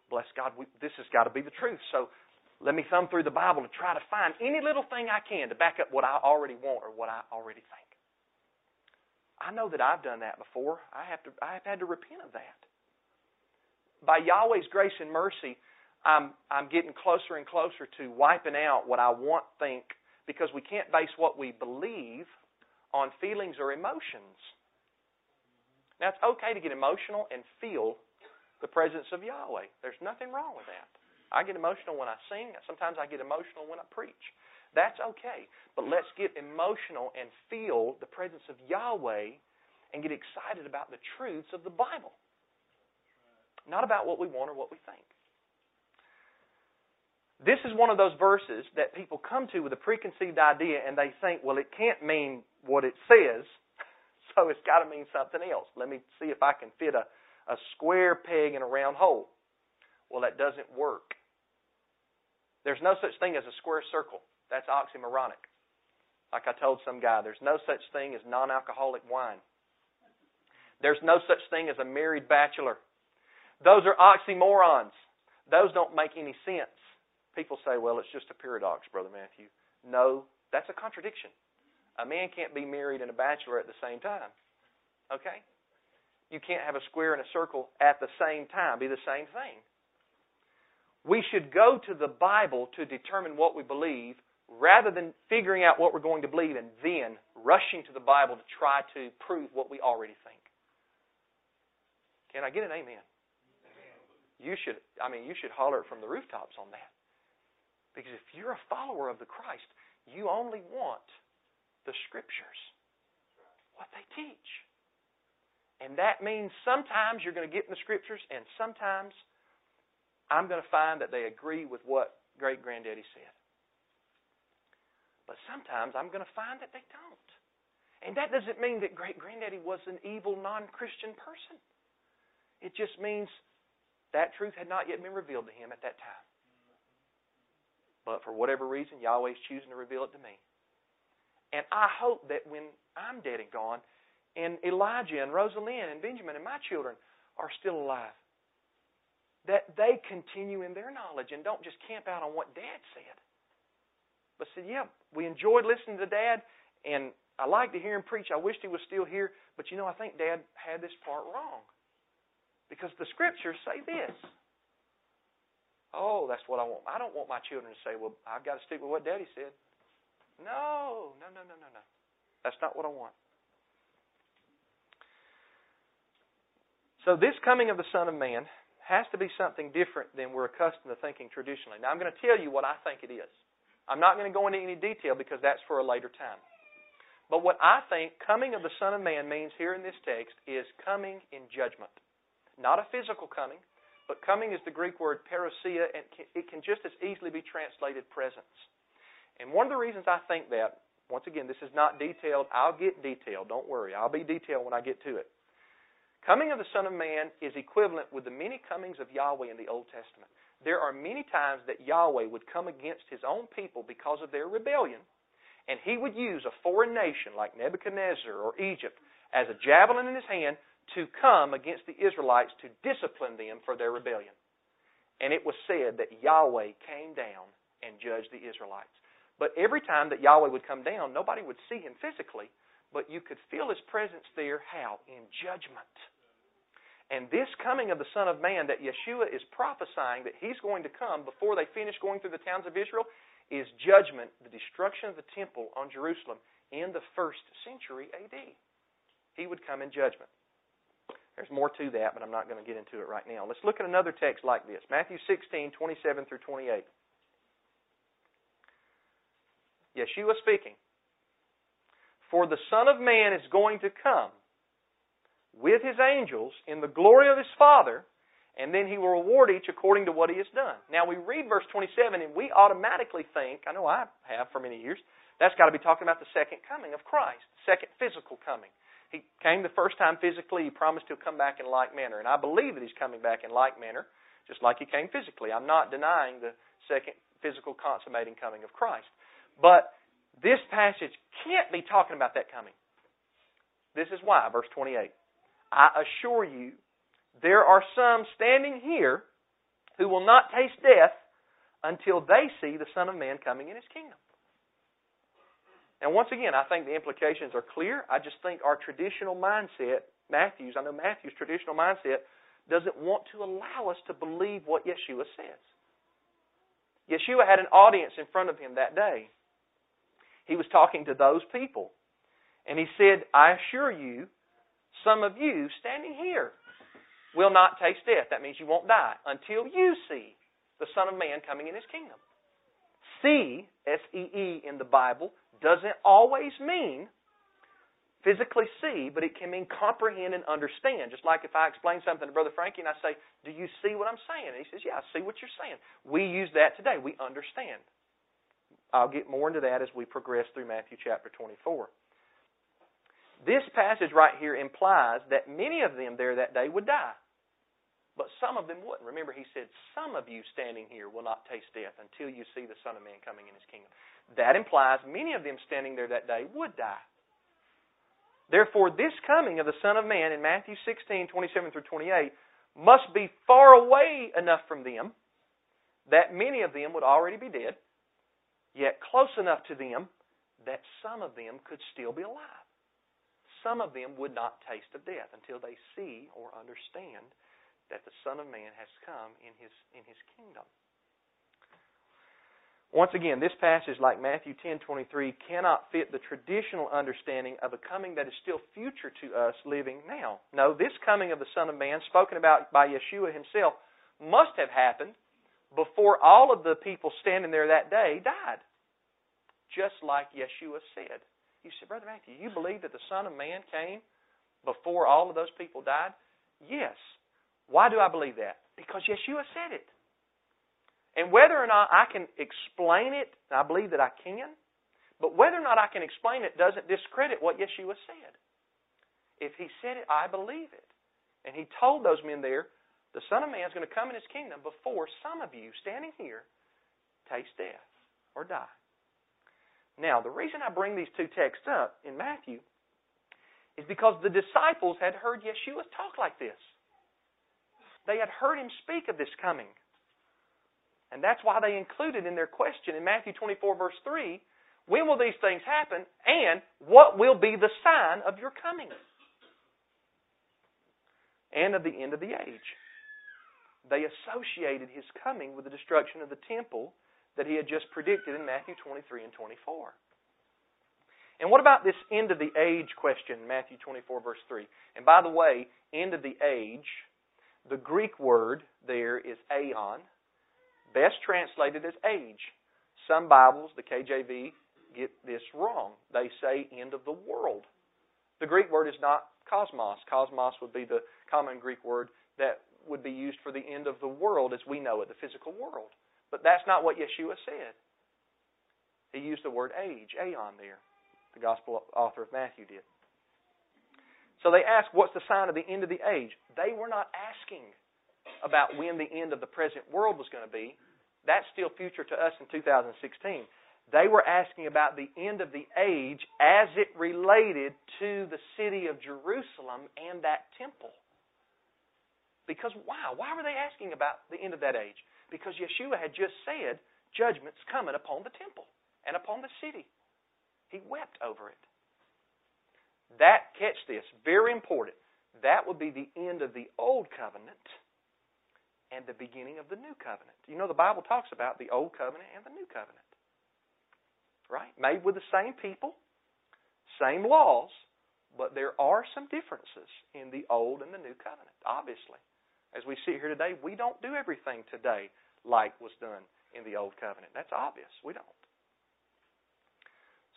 A: bless God, we, this has got to be the truth. So let me thumb through the Bible to try to find any little thing I can to back up what I already want or what I already think. I know that I've done that before. I have to I have had to repent of that. By Yahweh's grace and mercy, I'm I'm getting closer and closer to wiping out what I want think because we can't base what we believe on feelings or emotions. Now, it's okay to get emotional and feel the presence of Yahweh. There's nothing wrong with that. I get emotional when I sing. Sometimes I get emotional when I preach. That's okay. But let's get emotional and feel the presence of Yahweh and get excited about the truths of the Bible. Not about what we want or what we think. This is one of those verses that people come to with a preconceived idea and they think, well, it can't mean what it says, so it's got to mean something else. Let me see if I can fit a, a square peg in a round hole. Well, that doesn't work. There's no such thing as a square circle. That's oxymoronic. Like I told some guy, there's no such thing as non alcoholic wine. There's no such thing as a married bachelor. Those are oxymorons. Those don't make any sense. People say, well, it's just a paradox, Brother Matthew. No, that's a contradiction. A man can't be married and a bachelor at the same time. Okay? You can't have a square and a circle at the same time, be the same thing. we should go to the Bible to determine what we believe rather than figuring out what we're going to believe and then rushing to the Bible to try to prove what we already think. Can I get an amen? You should I mean you should holler it from the rooftops on that. Because if you're a follower of the Christ, you only want the scriptures, what they teach. And that means sometimes you're going to get in the scriptures and sometimes I'm going to find that they agree with what great granddaddy said. But sometimes I'm going to find that they don't. And that doesn't mean that great granddaddy was an evil, non Christian person. It just means that truth had not yet been revealed to him at that time. But for whatever reason, Yahweh's choosing to reveal it to me. And I hope that when I'm dead and gone, and Elijah and Rosalind and Benjamin and my children are still alive, that they continue in their knowledge and don't just camp out on what Dad said. But said, yeah, we enjoyed listening to Dad, and I like to hear him preach. I wished he was still here, but you know, I think Dad had this part wrong. Because the scriptures say this. Oh, that's what I want. I don't want my children to say, well, I've got to stick with what Daddy said. No, no, no, no, no, no. That's not what I want. So, this coming of the Son of Man has to be something different than we're accustomed to thinking traditionally. Now, I'm going to tell you what I think it is. I'm not going to go into any detail because that's for a later time. But what I think coming of the Son of Man means here in this text is coming in judgment. Not a physical coming, but coming is the Greek word parousia, and it can just as easily be translated presence. And one of the reasons I think that, once again, this is not detailed. I'll get detailed. Don't worry. I'll be detailed when I get to it. Coming of the Son of Man is equivalent with the many comings of Yahweh in the Old Testament. There are many times that Yahweh would come against his own people because of their rebellion, and he would use a foreign nation like Nebuchadnezzar or Egypt as a javelin in his hand to come against the Israelites to discipline them for their rebellion. And it was said that Yahweh came down and judged the Israelites. But every time that Yahweh would come down, nobody would see him physically, but you could feel his presence there. How? In judgment. And this coming of the Son of Man that Yeshua is prophesying that he's going to come before they finish going through the towns of Israel is judgment, the destruction of the temple on Jerusalem in the first century AD. He would come in judgment. There's more to that, but I'm not going to get into it right now. Let's look at another text like this Matthew 16, 27 through 28. Yeshua speaking. For the Son of Man is going to come with his angels in the glory of his Father, and then he will reward each according to what he has done. Now we read verse 27 and we automatically think, I know I have for many years, that's got to be talking about the second coming of Christ, the second physical coming. He came the first time physically. He promised he'll come back in like manner. And I believe that he's coming back in like manner, just like he came physically. I'm not denying the second physical consummating coming of Christ. But this passage can't be talking about that coming. This is why, verse 28. I assure you, there are some standing here who will not taste death until they see the Son of Man coming in his kingdom. And once again, I think the implications are clear. I just think our traditional mindset, Matthew's, I know Matthew's traditional mindset, doesn't want to allow us to believe what Yeshua says. Yeshua had an audience in front of him that day. He was talking to those people. And he said, I assure you, some of you standing here will not taste death. That means you won't die until you see the Son of Man coming in his kingdom. See, S E E in the Bible, doesn't always mean physically see, but it can mean comprehend and understand. Just like if I explain something to Brother Frankie and I say, Do you see what I'm saying? And he says, Yeah, I see what you're saying. We use that today. We understand. I'll get more into that as we progress through Matthew chapter 24. This passage right here implies that many of them there that day would die. But some of them wouldn't. Remember, he said, Some of you standing here will not taste death until you see the Son of Man coming in his kingdom. That implies many of them standing there that day would die. Therefore, this coming of the Son of Man in Matthew 16, 27 through 28 must be far away enough from them that many of them would already be dead, yet close enough to them that some of them could still be alive. Some of them would not taste of death until they see or understand that the Son of Man has come in his, in his kingdom. Once again, this passage, like Matthew 10:23, cannot fit the traditional understanding of a coming that is still future to us living now. No, this coming of the Son of Man, spoken about by Yeshua himself, must have happened before all of the people standing there that day died. Just like Yeshua said. You said, Brother Matthew, you believe that the Son of Man came before all of those people died? Yes. Why do I believe that? Because Yeshua said it. And whether or not I can explain it, I believe that I can, but whether or not I can explain it doesn't discredit what Yeshua said. If he said it, I believe it. And he told those men there, the Son of Man is going to come in his kingdom before some of you standing here taste death or die. Now, the reason I bring these two texts up in Matthew is because the disciples had heard Yeshua talk like this. They had heard him speak of this coming. And that's why they included in their question in Matthew 24, verse 3, when will these things happen? And what will be the sign of your coming? And of the end of the age. They associated his coming with the destruction of the temple that he had just predicted in Matthew 23 and 24. And what about this end of the age question, Matthew 24, verse 3? And by the way, end of the age, the Greek word there is aeon, best translated as age. Some Bibles, the KJV, get this wrong. They say end of the world. The Greek word is not cosmos. Cosmos would be the common Greek word that would be used for the end of the world as we know it, the physical world. But that's not what Yeshua said. He used the word age, aeon there. The gospel author of Matthew did. So they asked, What's the sign of the end of the age? They were not asking about when the end of the present world was going to be. That's still future to us in 2016. They were asking about the end of the age as it related to the city of Jerusalem and that temple. Because why? Why were they asking about the end of that age? Because Yeshua had just said judgment's coming upon the temple and upon the city. He wept over it. That, catch this, very important. That would be the end of the old covenant and the beginning of the new covenant. You know, the Bible talks about the old covenant and the new covenant. Right? Made with the same people, same laws, but there are some differences in the old and the new covenant, obviously. As we sit here today, we don't do everything today like was done in the old covenant. That's obvious. We don't.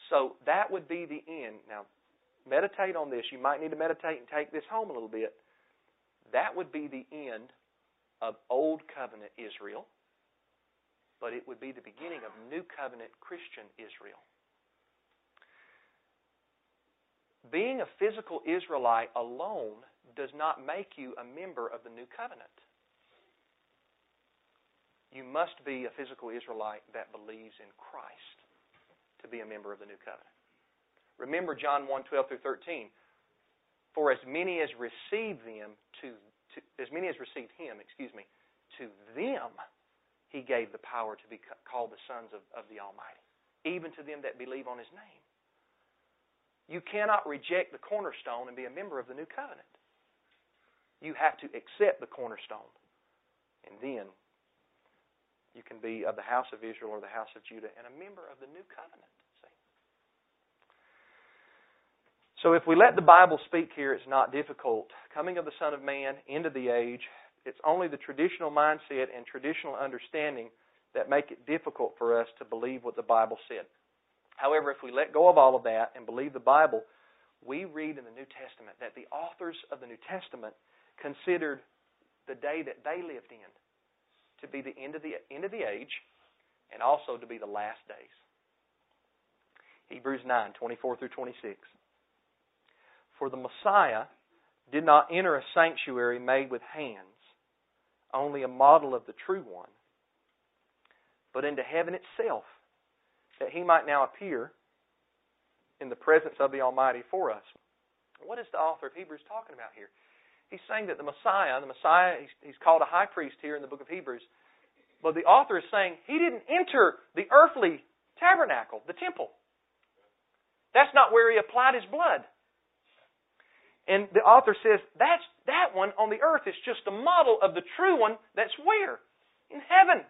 A: So that would be the end. Now, meditate on this. You might need to meditate and take this home a little bit. That would be the end of Old Covenant Israel, but it would be the beginning of New Covenant Christian Israel. Being a physical Israelite alone does not make you a member of the New Covenant. You must be a physical Israelite that believes in Christ to be a member of the New Covenant. Remember John 1 12 through 13. For as many as receive them to to, as many as received him, excuse me, to them he gave the power to be called the sons of, of the Almighty, even to them that believe on his name. You cannot reject the cornerstone and be a member of the new covenant. You have to accept the cornerstone. And then you can be of the house of Israel or the house of Judah and a member of the new covenant. So if we let the Bible speak here, it's not difficult. Coming of the Son of Man, end of the age, it's only the traditional mindset and traditional understanding that make it difficult for us to believe what the Bible said. However, if we let go of all of that and believe the Bible, we read in the New Testament that the authors of the New Testament considered the day that they lived in to be the end of the end of the age and also to be the last days. Hebrews 9, 24 through 26. For the Messiah did not enter a sanctuary made with hands, only a model of the true one, but into heaven itself, that he might now appear in the presence of the Almighty for us. What is the author of Hebrews talking about here? He's saying that the Messiah, the Messiah, he's, called a high priest here in the book of Hebrews, but the author is saying he didn't enter the earthly tabernacle, the temple. That's not where he applied his blood. And the author says that's that one on the earth is just a model of the true one that's where? In heaven.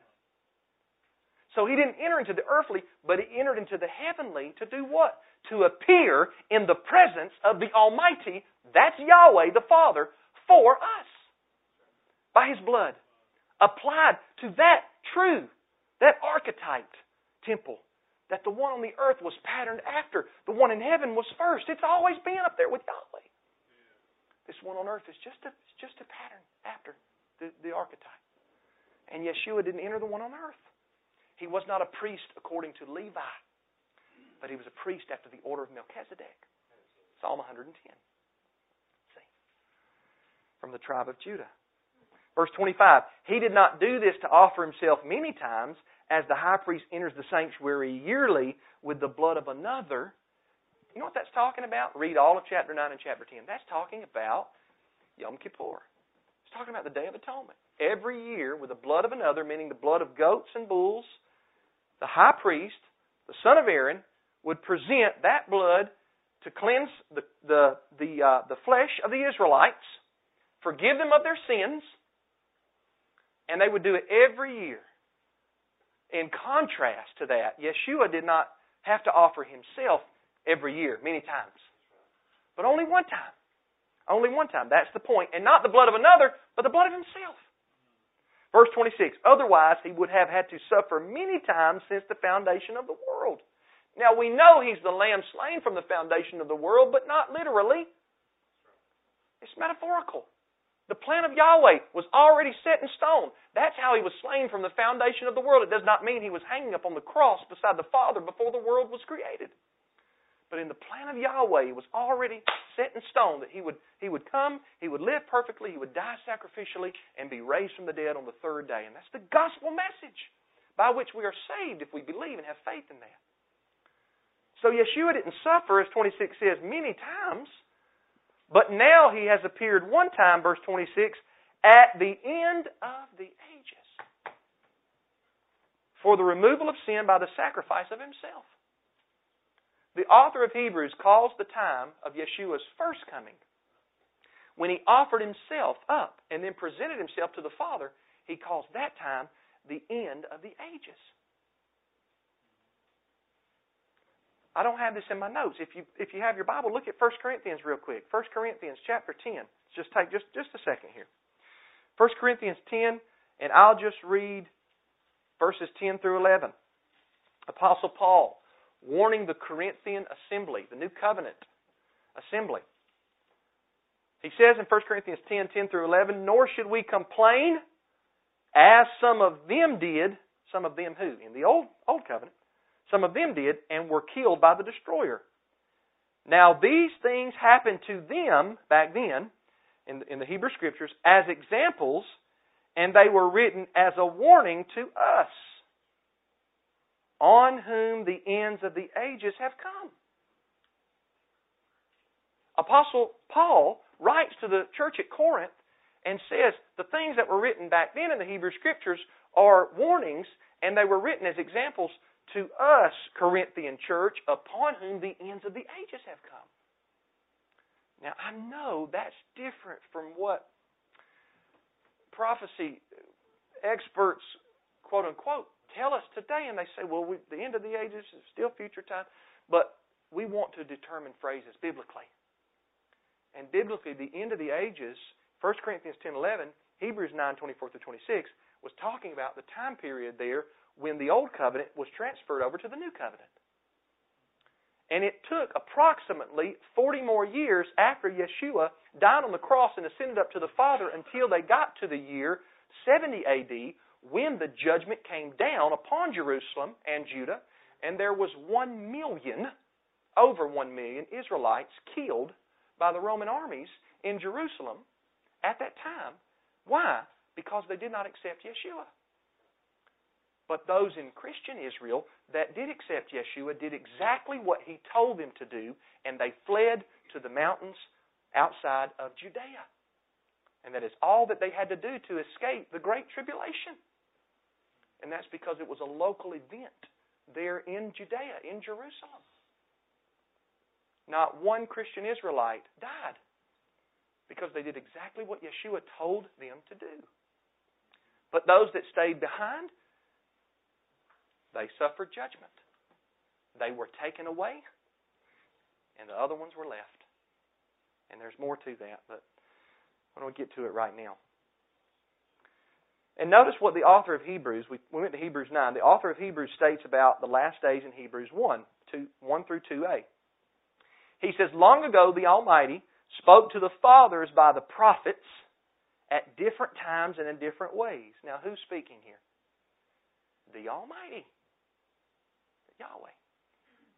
A: So he didn't enter into the earthly, but he entered into the heavenly to do what? To appear in the presence of the Almighty, that's Yahweh the Father, for us. By his blood. Applied to that true, that archetype temple. That the one on the earth was patterned after. The one in heaven was first. It's always been up there with Yahweh. This one on earth is just a, just a pattern after the, the archetype. And Yeshua didn't enter the one on earth. He was not a priest according to Levi, but he was a priest after the order of Melchizedek. Psalm 110. See? From the tribe of Judah. Verse 25. He did not do this to offer himself many times, as the high priest enters the sanctuary yearly with the blood of another. You know what that's talking about? Read all of chapter 9 and chapter 10. That's talking about Yom Kippur. It's talking about the Day of Atonement. Every year, with the blood of another, meaning the blood of goats and bulls, the high priest, the son of Aaron, would present that blood to cleanse the, the, the, uh, the flesh of the Israelites, forgive them of their sins, and they would do it every year. In contrast to that, Yeshua did not have to offer himself every year, many times, but only one time. Only one time. That's the point. And not the blood of another, but the blood of himself. Verse 26 Otherwise, he would have had to suffer many times since the foundation of the world. Now, we know he's the lamb slain from the foundation of the world, but not literally. It's metaphorical. The plan of Yahweh was already set in stone. That's how he was slain from the foundation of the world. It does not mean he was hanging up on the cross beside the Father before the world was created. But in the plan of Yahweh, it was already set in stone that he would, he would come, he would live perfectly, he would die sacrificially, and be raised from the dead on the third day. And that's the gospel message by which we are saved if we believe and have faith in that. So Yeshua didn't suffer, as 26 says, many times, but now he has appeared one time, verse 26, at the end of the ages for the removal of sin by the sacrifice of himself. The author of Hebrews calls the time of Yeshua's first coming, when he offered himself up and then presented himself to the Father, he calls that time the end of the ages. I don't have this in my notes. If you if you have your Bible, look at 1 Corinthians real quick. 1 Corinthians chapter 10. Just take just just a second here. 1 Corinthians 10 and I'll just read verses 10 through 11. Apostle Paul warning the Corinthian assembly, the new covenant assembly. He says in 1 Corinthians 10 10 through 11, Nor should we complain as some of them did. Some of them who? In the old, old covenant. Some of them did and were killed by the destroyer. Now, these things happened to them back then in, in the Hebrew Scriptures as examples, and they were written as a warning to us on whom the ends of the ages have come. Apostle Paul writes to the church at Corinth and says the things that were written back then in the Hebrew Scriptures are warnings, and they were written as examples to us, Corinthian church, upon whom the ends of the ages have come. Now, I know that's different from what prophecy experts, quote unquote, tell us today, and they say, well, we, the end of the ages is still future time, but we want to determine phrases biblically. And biblically, the end of the ages, 1 Corinthians 10 11, Hebrews 9 24 through 26, was talking about the time period there when the Old Covenant was transferred over to the New Covenant. And it took approximately 40 more years after Yeshua died on the cross and ascended up to the Father until they got to the year 70 AD when the judgment came down upon Jerusalem and Judah, and there was one million, over one million Israelites killed by the Roman armies in Jerusalem at that time. Why? Because they did not accept Yeshua. But those in Christian Israel that did accept Yeshua did exactly what he told them to do, and they fled to the mountains outside of Judea. And that is all that they had to do to escape the Great Tribulation. And that's because it was a local event there in Judea, in Jerusalem. Not one Christian Israelite died because they did exactly what Yeshua told them to do. But those that stayed behind, they suffered judgment. They were taken away, and the other ones were left. And there's more to that, but why don't get to it right now? And notice what the author of Hebrews, we, we went to Hebrews 9, the author of Hebrews states about the last days in Hebrews 1, 2, 1 through 2a. He says, Long ago the Almighty spoke to the fathers by the prophets at different times and in different ways. Now, who's speaking here? The Almighty. Yahweh.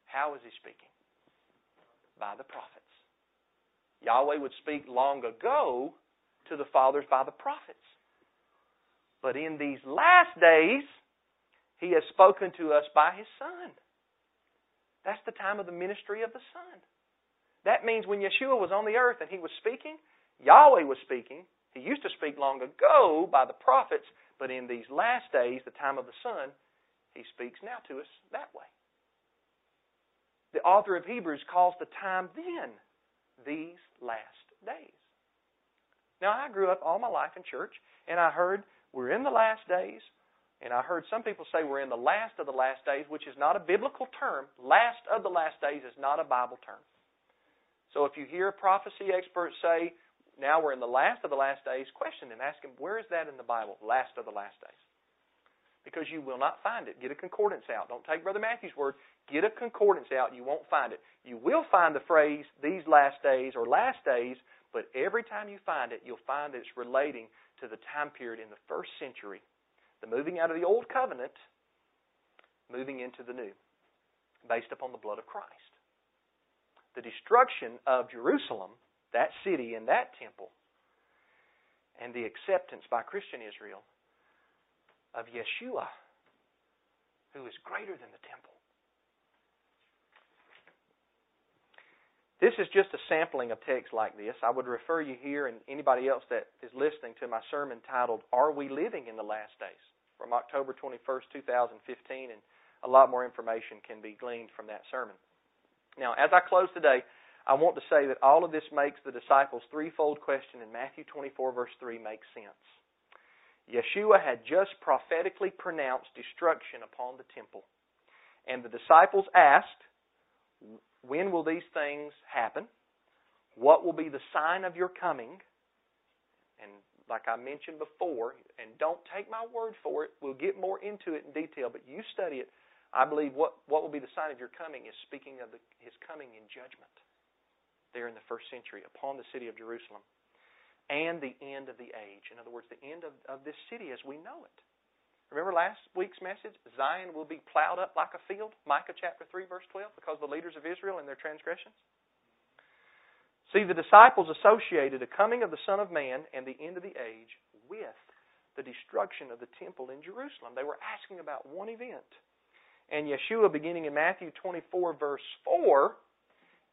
A: How is he speaking? By the prophets. Yahweh would speak long ago to the fathers by the prophets. But in these last days, He has spoken to us by His Son. That's the time of the ministry of the Son. That means when Yeshua was on the earth and He was speaking, Yahweh was speaking. He used to speak long ago by the prophets, but in these last days, the time of the Son, He speaks now to us that way. The author of Hebrews calls the time then these last days. Now, I grew up all my life in church, and I heard we're in the last days. And I heard some people say we're in the last of the last days, which is not a biblical term. Last of the last days is not a Bible term. So if you hear a prophecy experts say, now we're in the last of the last days, question them. Ask them, where is that in the Bible? Last of the last days. Because you will not find it. Get a concordance out. Don't take Brother Matthew's word. Get a concordance out. You won't find it. You will find the phrase, these last days or last days, but every time you find it, you'll find that it's relating to the time period in the first century, the moving out of the old covenant, moving into the new, based upon the blood of Christ. The destruction of Jerusalem, that city and that temple, and the acceptance by Christian Israel of Yeshua, who is greater than the temple. This is just a sampling of texts like this. I would refer you here and anybody else that is listening to my sermon titled, Are We Living in the Last Days? from October 21st, 2015, and a lot more information can be gleaned from that sermon. Now, as I close today, I want to say that all of this makes the disciples' threefold question in Matthew 24, verse 3 make sense. Yeshua had just prophetically pronounced destruction upon the temple. And the disciples asked, when will these things happen? What will be the sign of your coming? And like I mentioned before, and don't take my word for it, we'll get more into it in detail, but you study it. I believe what, what will be the sign of your coming is speaking of the, his coming in judgment there in the first century upon the city of Jerusalem and the end of the age. In other words, the end of, of this city as we know it. Remember last week's message? Zion will be plowed up like a field. Micah chapter 3, verse 12, because the leaders of Israel and their transgressions. See, the disciples associated the coming of the Son of Man and the end of the age with the destruction of the temple in Jerusalem. They were asking about one event. And Yeshua, beginning in Matthew 24, verse 4,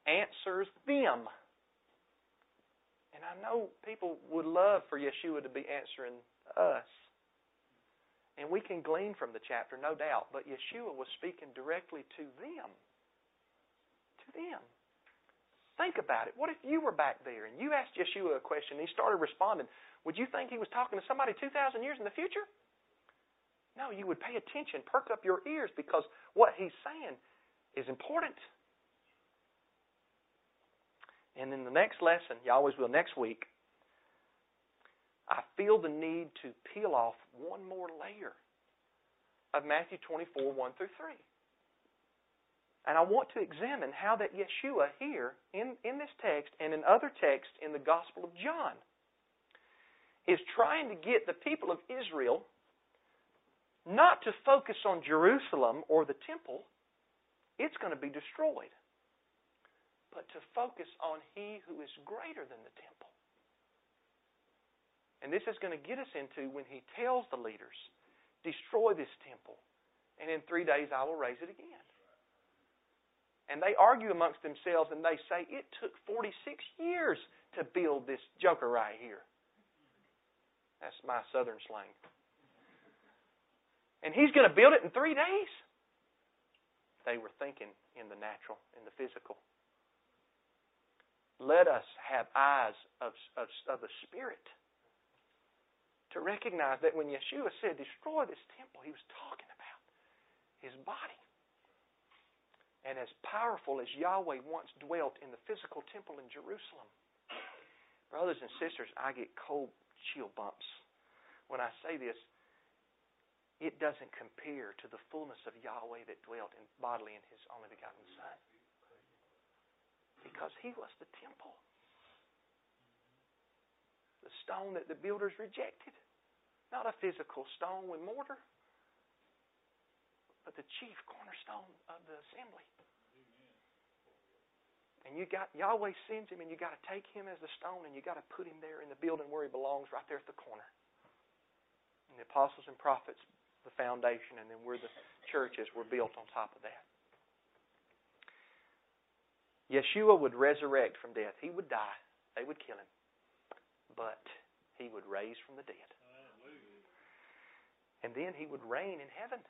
A: answers them. And I know people would love for Yeshua to be answering us. And we can glean from the chapter, no doubt. But Yeshua was speaking directly to them. To them. Think about it. What if you were back there and you asked Yeshua a question and he started responding? Would you think he was talking to somebody 2,000 years in the future? No, you would pay attention, perk up your ears because what he's saying is important. And in the next lesson, you always will next week, I feel the need to peel off one more layer of Matthew 24, 1 through 3. And I want to examine how that Yeshua here in, in this text and in other texts in the Gospel of John is trying to get the people of Israel not to focus on Jerusalem or the temple, it's going to be destroyed, but to focus on He who is greater than the temple. And this is going to get us into when he tells the leaders, destroy this temple, and in three days I will raise it again. And they argue amongst themselves and they say, it took 46 years to build this joker right here. That's my southern slang. And he's going to build it in three days. They were thinking in the natural, in the physical. Let us have eyes of, of, of the Spirit to recognize that when Yeshua said, destroy this temple, he was talking about his body. And as powerful as Yahweh once dwelt in the physical temple in Jerusalem, brothers and sisters, I get cold chill bumps when I say this. It doesn't compare to the fullness of Yahweh that dwelt in bodily in His only begotten Son. Because He was the temple. The stone that the builders rejected. Not a physical stone with mortar, but the chief cornerstone of the assembly. And you got Yahweh sends him, and you got to take him as the stone, and you got to put him there in the building where he belongs, right there at the corner. And the apostles and prophets, the foundation, and then where the churches were built on top of that. Yeshua would resurrect from death. He would die. They would kill him. But he would raise from the dead. And then he would reign in heaven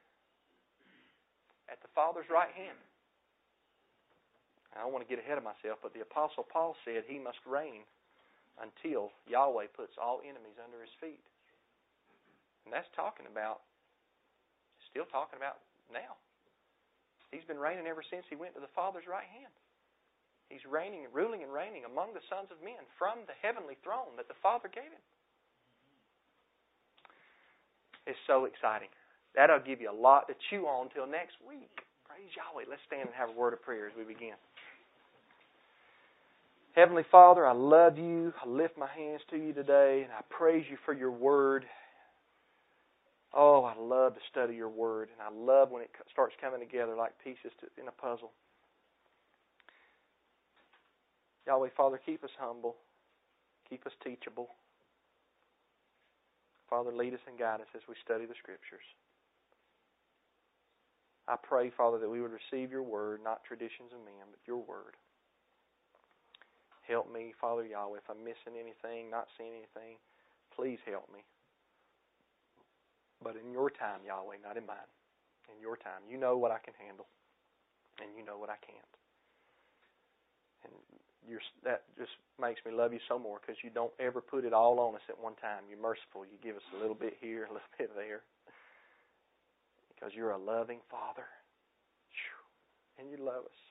A: at the Father's right hand. I don't want to get ahead of myself, but the Apostle Paul said he must reign until Yahweh puts all enemies under his feet. And that's talking about, still talking about now. He's been reigning ever since he went to the Father's right hand. He's reigning, ruling and reigning among the sons of men from the heavenly throne that the Father gave him. It's so exciting. That'll give you a lot to chew on until next week. Praise Yahweh. Let's stand and have a word of prayer as we begin. Heavenly Father, I love you. I lift my hands to you today, and I praise you for your word. Oh, I love to study your word, and I love when it starts coming together like pieces to, in a puzzle. Yahweh, Father, keep us humble, keep us teachable. Father, lead us and guide us as we study the Scriptures. I pray, Father, that we would receive your word, not traditions of men, but your word. Help me, Father Yahweh, if I'm missing anything, not seeing anything, please help me. But in your time, Yahweh, not in mine. In your time. You know what I can handle, and you know what I can't. And you're, that just makes me love you so more because you don't ever put it all on us at one time. You're merciful. You give us a little bit here, a little bit there. Because you're a loving Father. And you love us.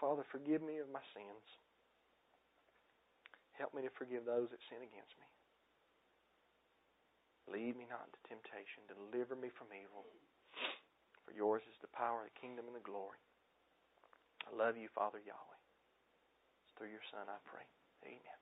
A: Father, forgive me of my sins. Help me to forgive those that sin against me. Lead me not into temptation. Deliver me from evil. For yours is the power, the kingdom, and the glory. I love you, Father Yahweh. It's through your Son I pray. Amen.